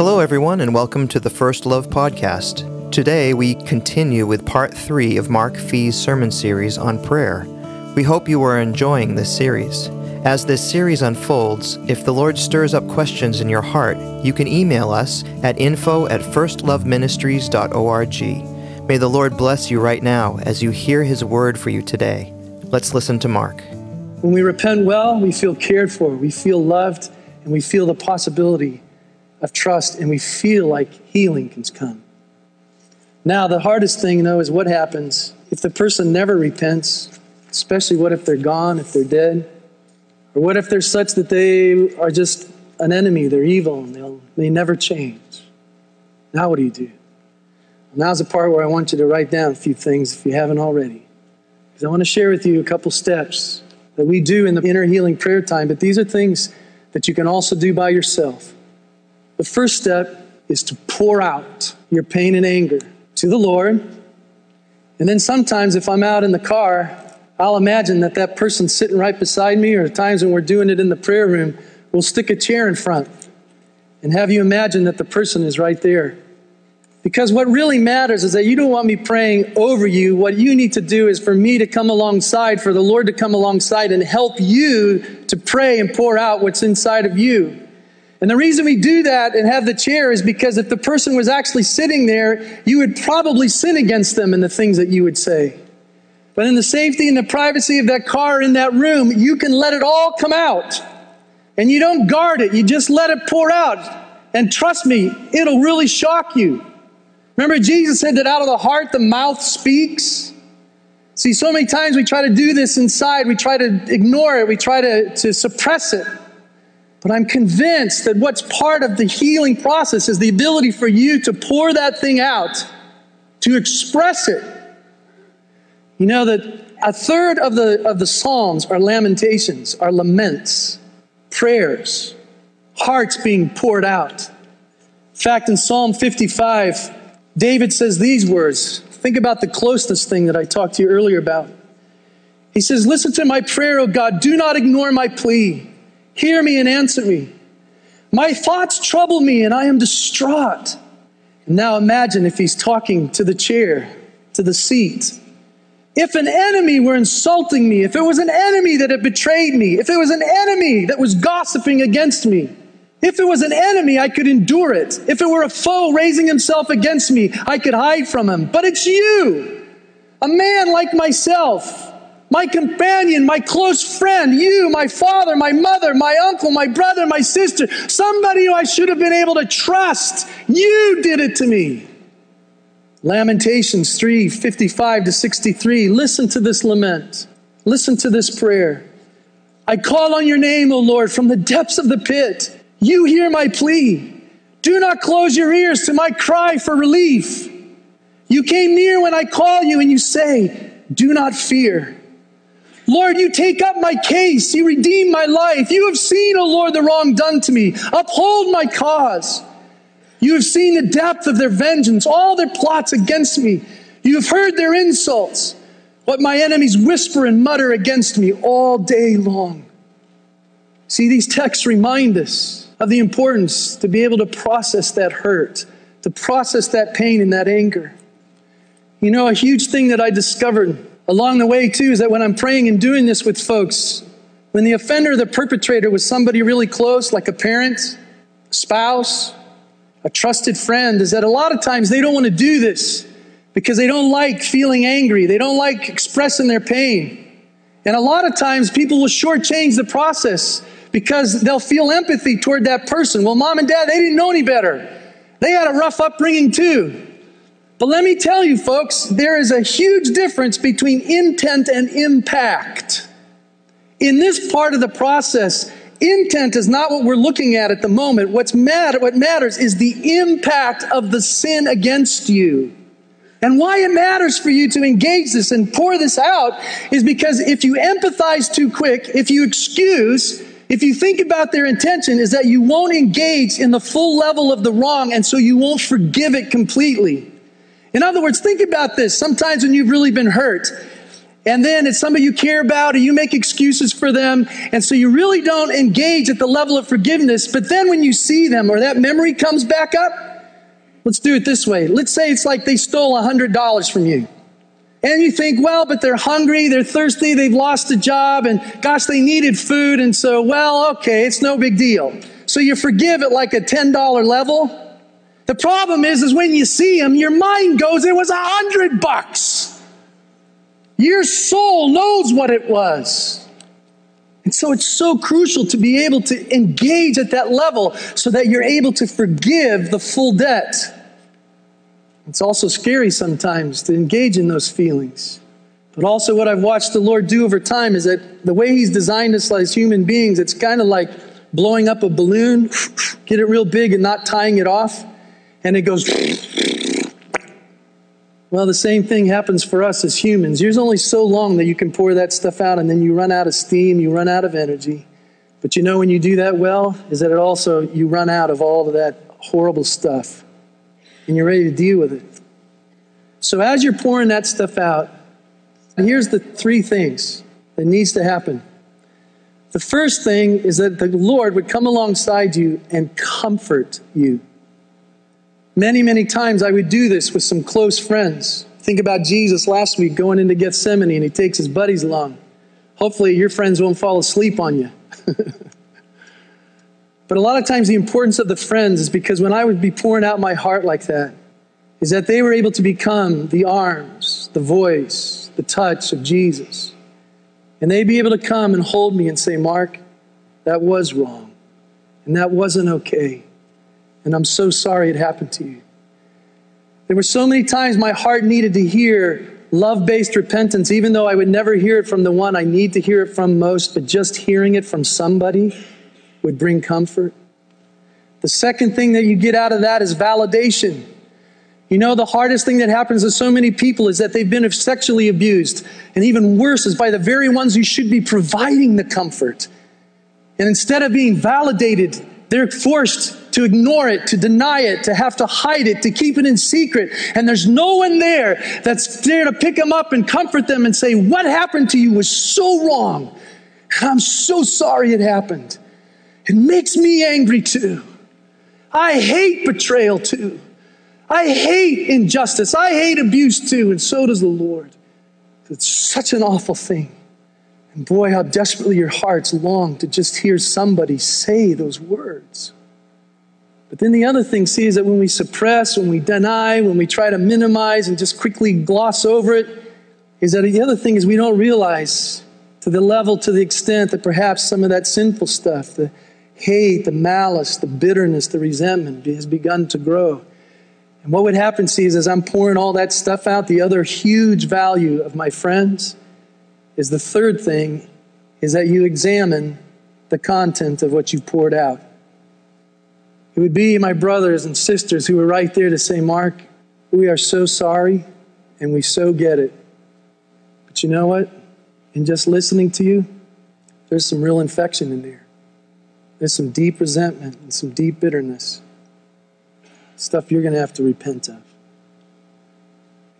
Hello, everyone, and welcome to the First Love Podcast. Today, we continue with part three of Mark Fee's sermon series on prayer. We hope you are enjoying this series. As this series unfolds, if the Lord stirs up questions in your heart, you can email us at info at firstloveministries.org. May the Lord bless you right now as you hear his word for you today. Let's listen to Mark. When we repent well, we feel cared for, we feel loved, and we feel the possibility of trust, and we feel like healing can come. Now, the hardest thing, though, is what happens if the person never repents, especially what if they're gone, if they're dead? Or what if they're such that they are just an enemy, they're evil, and they'll, they never change? Now, what do you do? Now's the part where I want you to write down a few things if you haven't already. Because I want to share with you a couple steps that we do in the inner healing prayer time, but these are things that you can also do by yourself. The first step is to pour out your pain and anger to the Lord. And then sometimes, if I'm out in the car, I'll imagine that that person sitting right beside me, or at times when we're doing it in the prayer room, we'll stick a chair in front and have you imagine that the person is right there. Because what really matters is that you don't want me praying over you. What you need to do is for me to come alongside, for the Lord to come alongside and help you to pray and pour out what's inside of you. And the reason we do that and have the chair is because if the person was actually sitting there, you would probably sin against them in the things that you would say. But in the safety and the privacy of that car in that room, you can let it all come out. And you don't guard it, you just let it pour out. And trust me, it'll really shock you. Remember, Jesus said that out of the heart the mouth speaks. See, so many times we try to do this inside, we try to ignore it, we try to, to suppress it. But I'm convinced that what's part of the healing process is the ability for you to pour that thing out, to express it. You know that a third of the, of the Psalms are lamentations, are laments, prayers, hearts being poured out. In fact, in Psalm 55, David says these words. Think about the closeness thing that I talked to you earlier about. He says, Listen to my prayer, O God. Do not ignore my plea. Hear me and answer me. My thoughts trouble me and I am distraught. Now imagine if he's talking to the chair, to the seat. If an enemy were insulting me, if it was an enemy that had betrayed me, if it was an enemy that was gossiping against me, if it was an enemy, I could endure it. If it were a foe raising himself against me, I could hide from him. But it's you, a man like myself my companion, my close friend, you, my father, my mother, my uncle, my brother, my sister, somebody who I should have been able to trust. You did it to me. Lamentations 3 55 to 63. Listen to this lament. Listen to this prayer. I call on your name, O Lord, from the depths of the pit. You hear my plea. Do not close your ears to my cry for relief. You came near when I call you, and you say, Do not fear. Lord, you take up my case. You redeem my life. You have seen, O Lord, the wrong done to me. Uphold my cause. You have seen the depth of their vengeance, all their plots against me. You have heard their insults, what my enemies whisper and mutter against me all day long. See, these texts remind us of the importance to be able to process that hurt, to process that pain and that anger. You know, a huge thing that I discovered along the way, too, is that when I'm praying and doing this with folks, when the offender, the perpetrator, was somebody really close, like a parent, a spouse, a trusted friend, is that a lot of times they don't want to do this because they don't like feeling angry. They don't like expressing their pain. And a lot of times people will shortchange the process because they'll feel empathy toward that person. Well, mom and dad, they didn't know any better. They had a rough upbringing too. But let me tell you, folks, there is a huge difference between intent and impact. In this part of the process, intent is not what we're looking at at the moment. What's matter, what matters is the impact of the sin against you. And why it matters for you to engage this and pour this out is because if you empathize too quick, if you excuse, if you think about their intention, is that you won't engage in the full level of the wrong, and so you won't forgive it completely. In other words, think about this. Sometimes when you've really been hurt, And then it's somebody you care about, or you make excuses for them. And so you really don't engage at the level of forgiveness. But then when you see them or that memory comes back up, let's do it this way. Let's say it's like they stole $100 from you. And you think, well, but they're hungry, they're thirsty, they've lost a job, and gosh, they needed food. And so, well, okay, it's no big deal. So you forgive at like a $10 level. The problem is, is when you see them, your mind goes, it was a hundred bucks. Your soul knows what it was. And so it's so crucial to be able to engage at that level so that you're able to forgive the full debt. It's also scary sometimes to engage in those feelings. But also, what I've watched the Lord do over time is that the way He's designed us as human beings, it's kind of like blowing up a balloon, get it real big and not tying it off, and it goes. Well, the same thing happens for us as humans. There's only so long that you can pour that stuff out, and then you run out of steam, you run out of energy. But you know when you do that well, is that it also, you run out of all of that horrible stuff and you're ready to deal with it. So as you're pouring that stuff out, here's the three things that needs to happen. The first thing is that the Lord would come alongside you and comfort you. Many, many times I would do this with some close friends. Think about Jesus last week going into Gethsemane and he takes his buddies along. Hopefully, your friends won't fall asleep on you. But a lot of times, the importance of the friends is because when I would be pouring out my heart like that, is that they were able to become the arms, the voice, the touch of Jesus. And they'd be able to come and hold me and say, Mark, that was wrong. And that wasn't okay. And I'm so sorry it happened to you. There were so many times my heart needed to hear love based repentance, even though I would never hear it from the one I need to hear it from most, but just hearing it from somebody would bring comfort. The second thing that you get out of that is validation. You know, the hardest thing that happens to so many people is that they've been sexually abused. And even worse is by the very ones who should be providing the comfort. And instead of being validated, they're forced to ignore it, to deny it, to have to hide it, to keep it in secret. And there's no one there that's there to pick them up and comfort them and say, What happened to you was so wrong. And I'm so sorry it happened. It makes me angry too. I hate betrayal too. I hate injustice. I hate abuse too, and so does the Lord. It's such an awful thing. And boy, how desperately your hearts long to just hear somebody say those words. But then the other thing, see, is that when we suppress, when we deny, when we try to minimize and just quickly gloss over it, is that the other thing is we don't realize to the level, to the extent that perhaps some of that sinful stuff, the hate, the malice, the bitterness, the resentment has begun to grow. And what would happen, see, is as I'm pouring all that stuff out, the other huge value of my friends is the third thing is that you examine the content of what you've poured out. It would be my brothers and sisters who were right there to say, Mark, we are so sorry and we so get it. But you know what? In just listening to you, there's some real infection in there. There's some deep resentment and some deep bitterness. Stuff you're going to have to repent of.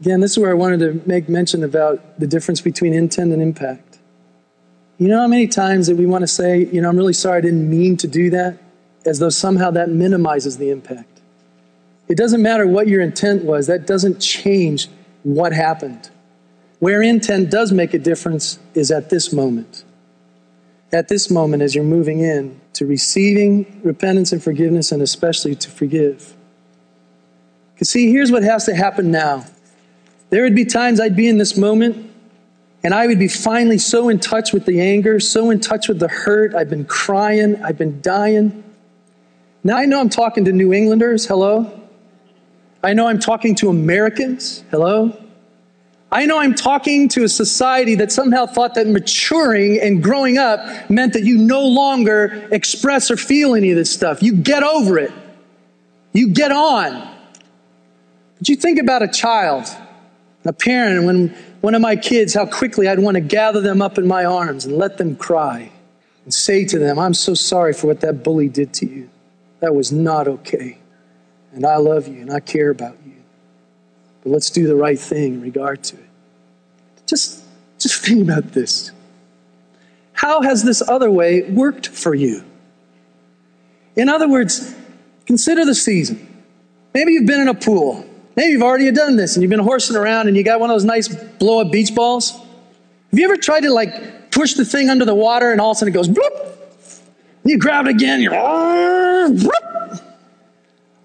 Again, this is where I wanted to make mention about the difference between intent and impact. You know how many times that we want to say, you know, I'm really sorry I didn't mean to do that, as though somehow that minimizes the impact. It doesn't matter what your intent was, that doesn't change what happened. Where intent does make a difference is at this moment. At this moment, as you're moving in, to receiving repentance and forgiveness, and especially to forgive. Because, see, here's what has to happen now. There would be times I'd be in this moment, and I would be finally so in touch with the anger, so in touch with the hurt. I've been crying, I've been dying. Now I know I'm talking to New Englanders. Hello. I know I'm talking to Americans. Hello. I know I'm talking to a society that somehow thought that maturing and growing up meant that you no longer express or feel any of this stuff. You get over it, you get on. But you think about a child, a parent, when one of my kids, how quickly I'd want to gather them up in my arms and let them cry and say to them, I'm so sorry for what that bully did to you. That was not okay. And I love you and I care about you. But let's do the right thing in regard to it. Just Just think about this. How has this other way worked for you? In other words, consider the season. Maybe you've been in a pool. Maybe you've already done this and you've been horsing around and you got one of those nice blow up beach balls. Have you ever tried to like push the thing under the water and all of a sudden it goes bloop? You grab it again, you're.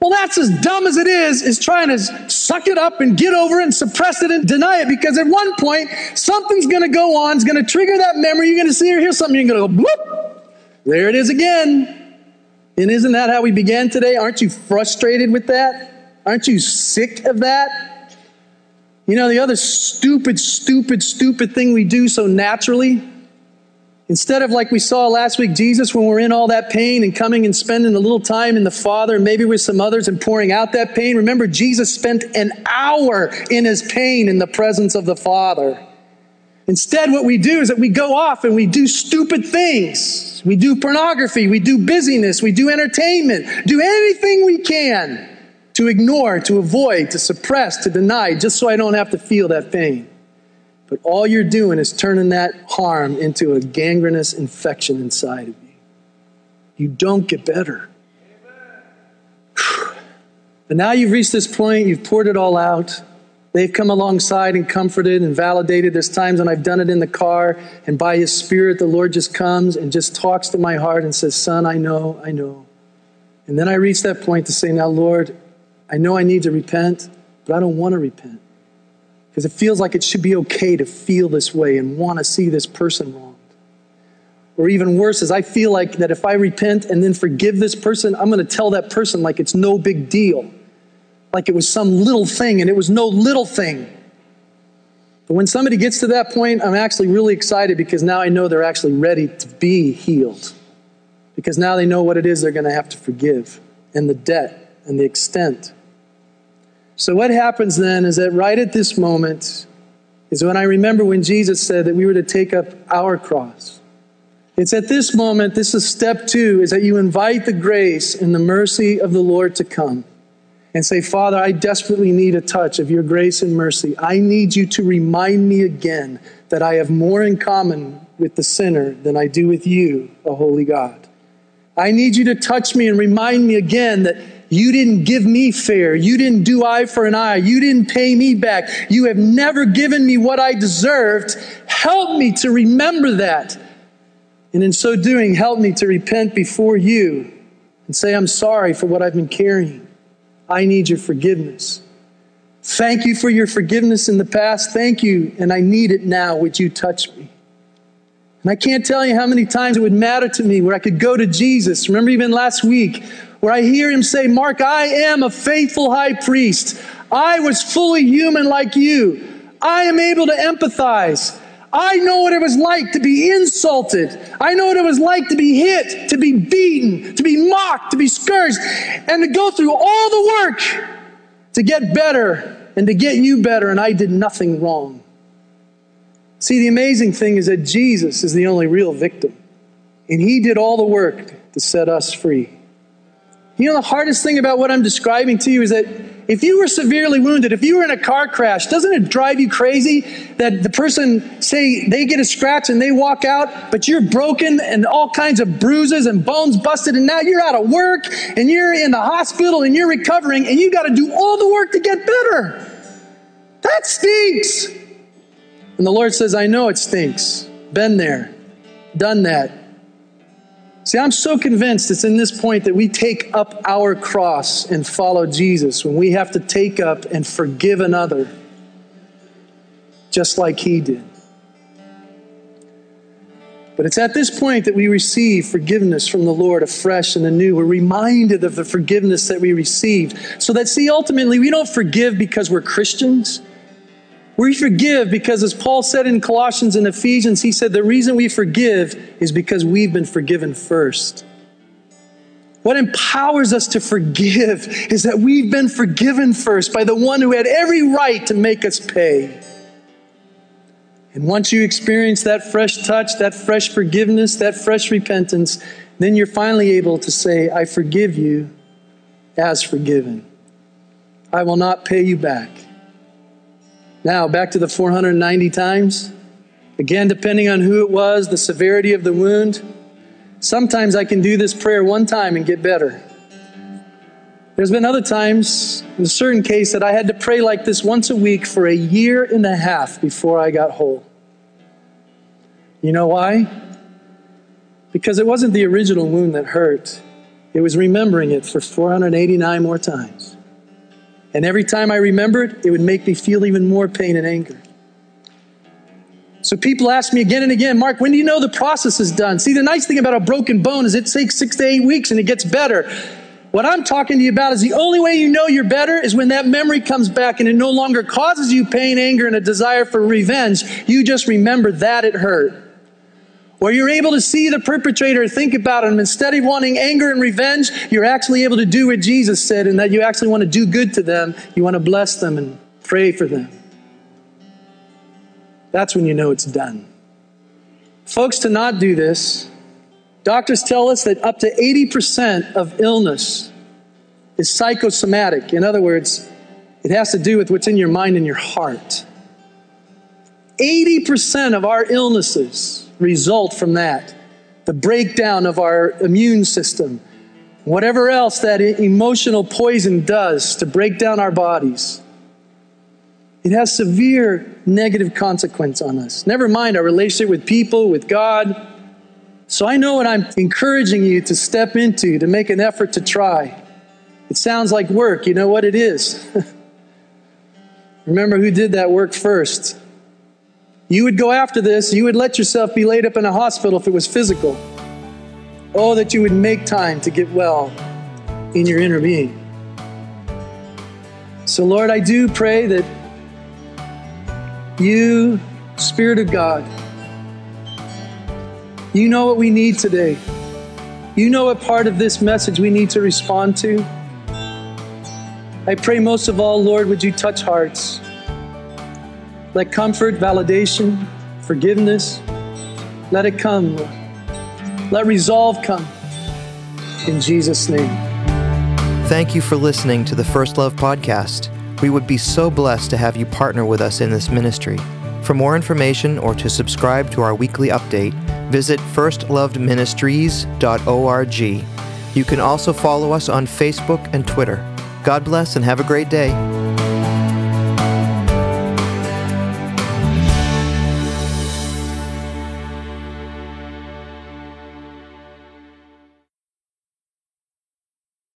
Well, that's as dumb as it is, is trying to suck it up and get over it and suppress it and deny it because at one point something's going to go on, it's going to trigger that memory. You're going to see or hear something, you're going to go bloop. There it is again. And isn't that how we began today? Aren't you frustrated with that? Aren't you sick of that? You know, the other stupid, stupid, stupid thing we do so naturally, instead of like we saw last week, Jesus, when we're in all that pain and coming and spending a little time in the Father, and maybe with some others and pouring out that pain, remember, Jesus spent an hour in his pain in the presence of the Father. Instead, what we do is that we go off and we do stupid things. We do pornography, we do busyness, we do entertainment, do anything we can to ignore, to avoid, to suppress, to deny, just so I don't have to feel that pain. But all you're doing is turning that harm into a gangrenous infection inside of you. You don't get better. But now you've reached this point, you've poured it all out. They've come alongside and comforted and validated. There's times when I've done it in the car, and by His Spirit, the Lord just comes and just talks to my heart and says, Son, I know, I know. And then I reach that point to say, Now, Lord, I know I need to repent, but I don't want to repent. Because it feels like it should be okay to feel this way and want to see this person wronged. Or even worse, is I feel like that if I repent and then forgive this person, I'm going to tell that person like it's no big deal like it was some little thing, and it was no little thing. But when somebody gets to that point, I'm actually really excited because now I know they're actually ready to be healed. Because now they know what it is they're going to have to forgive and the debt and the extent. So, what happens then is that right at this moment is when I remember when Jesus said that we were to take up our cross. It's at this moment, this is step two, is that you invite the grace and the mercy of the Lord to come and say, Father, I desperately need a touch of your grace and mercy. I need you to remind me again that I have more in common with the sinner than I do with you, the holy God. I need you to touch me and remind me again that you didn't give me fair. You didn't do eye for an eye. You didn't pay me back. You have never given me what I deserved. Help me to remember that. And in so doing, help me to repent before you and say, I'm sorry for what I've been carrying. I need your forgiveness. Thank you for your forgiveness in the past. Thank you, and I need it now. Would you touch me? And I can't tell you how many times it would matter to me where I could go to Jesus. Remember, even last week, where I hear him say, Mark, I am a faithful high priest. I was fully human like you. I am able to empathize. I know what it was like to be insulted. I know what it was like to be hit, to be beaten, to be mocked, to be scourged, and to go through all the work to get better and to get you better, and I did nothing wrong. See, the amazing thing is that Jesus is the only real victim, and he did all the work to set us free. You know, the hardest thing about what I'm describing to you is that if you were severely wounded, if you were in a car crash, doesn't it drive you crazy that the person, say, they get a scratch and they walk out, but you're broken and all kinds of bruises and bones busted, and now you're out of work and you're in the hospital and you're recovering and you got to do all the work to get better? That stinks. And the Lord says, I know it stinks. Been there, done that. See, I'm so convinced it's in this point that we take up our cross and follow Jesus when we have to take up and forgive another just like he did. But it's at this point that we receive forgiveness from the Lord afresh and anew. We're reminded of the forgiveness that we received. So that, see, ultimately, we don't forgive because we're Christians. We forgive because, as Paul said in Colossians and Ephesians, he said the reason we forgive is because we've been forgiven first. What empowers us to forgive is that we've been forgiven first by the one who had every right to make us pay. And once you experience that fresh touch, that fresh forgiveness, that fresh repentance, then you're finally able to say, I forgive you as forgiven. I will not pay you back. Now, back to the 490 times. Again, depending on who it was, the severity of the wound. Sometimes I can do this prayer one time and get better. There's been other times, in a certain case, that I had to pray like this once a week for a year and a half before I got whole. You know why? Because it wasn't the original wound that hurt, it was remembering it for 489 more times. And every time I remembered, it it would make me feel even more pain and anger. So people ask me again and again, Mark, when do you know the process is done? See, the nice thing about a broken bone is it takes six to eight weeks and it gets better. What I'm talking to you about is the only way you know you're better is when that memory comes back and it no longer causes you pain, anger, and a desire for revenge. You just remember that it hurt. Or you're able to see the perpetrator, think about him. Instead of wanting anger and revenge, you're actually able to do what Jesus said, and that you actually want to do good to them. You want to bless them and pray for them. That's when you know it's done. Folks, to not do this Doctors tell us that up to 80% of illness is psychosomatic. In other words, it has to do with what's in your mind and your heart. 80% of our illnesses result from that the breakdown of our immune system, whatever else that emotional poison does to break down our bodies. It has severe negative consequence on us. Never mind our relationship with people, with God, so I know what I'm encouraging you to step into, to make an effort to try. It sounds like work. You know what it is. Remember who did that work first. You would go after this, you would let yourself be laid up in a hospital if it was physical. Oh, that you would make time to get well in your inner being. So, Lord, I do pray that you, Spirit of God, you know what we need today. You know what part of this message we need to respond to. I pray most of all, Lord, would you touch hearts? Let comfort, validation, forgiveness, let it come, Lord. Let resolve come. In Jesus' name. Thank you for listening to the First Love podcast. We would be so blessed to have you partner with us in this ministry. For more information or to subscribe to our weekly update, visit firstloveministries.org. You can also follow us on Facebook and Twitter. God bless and have a great day.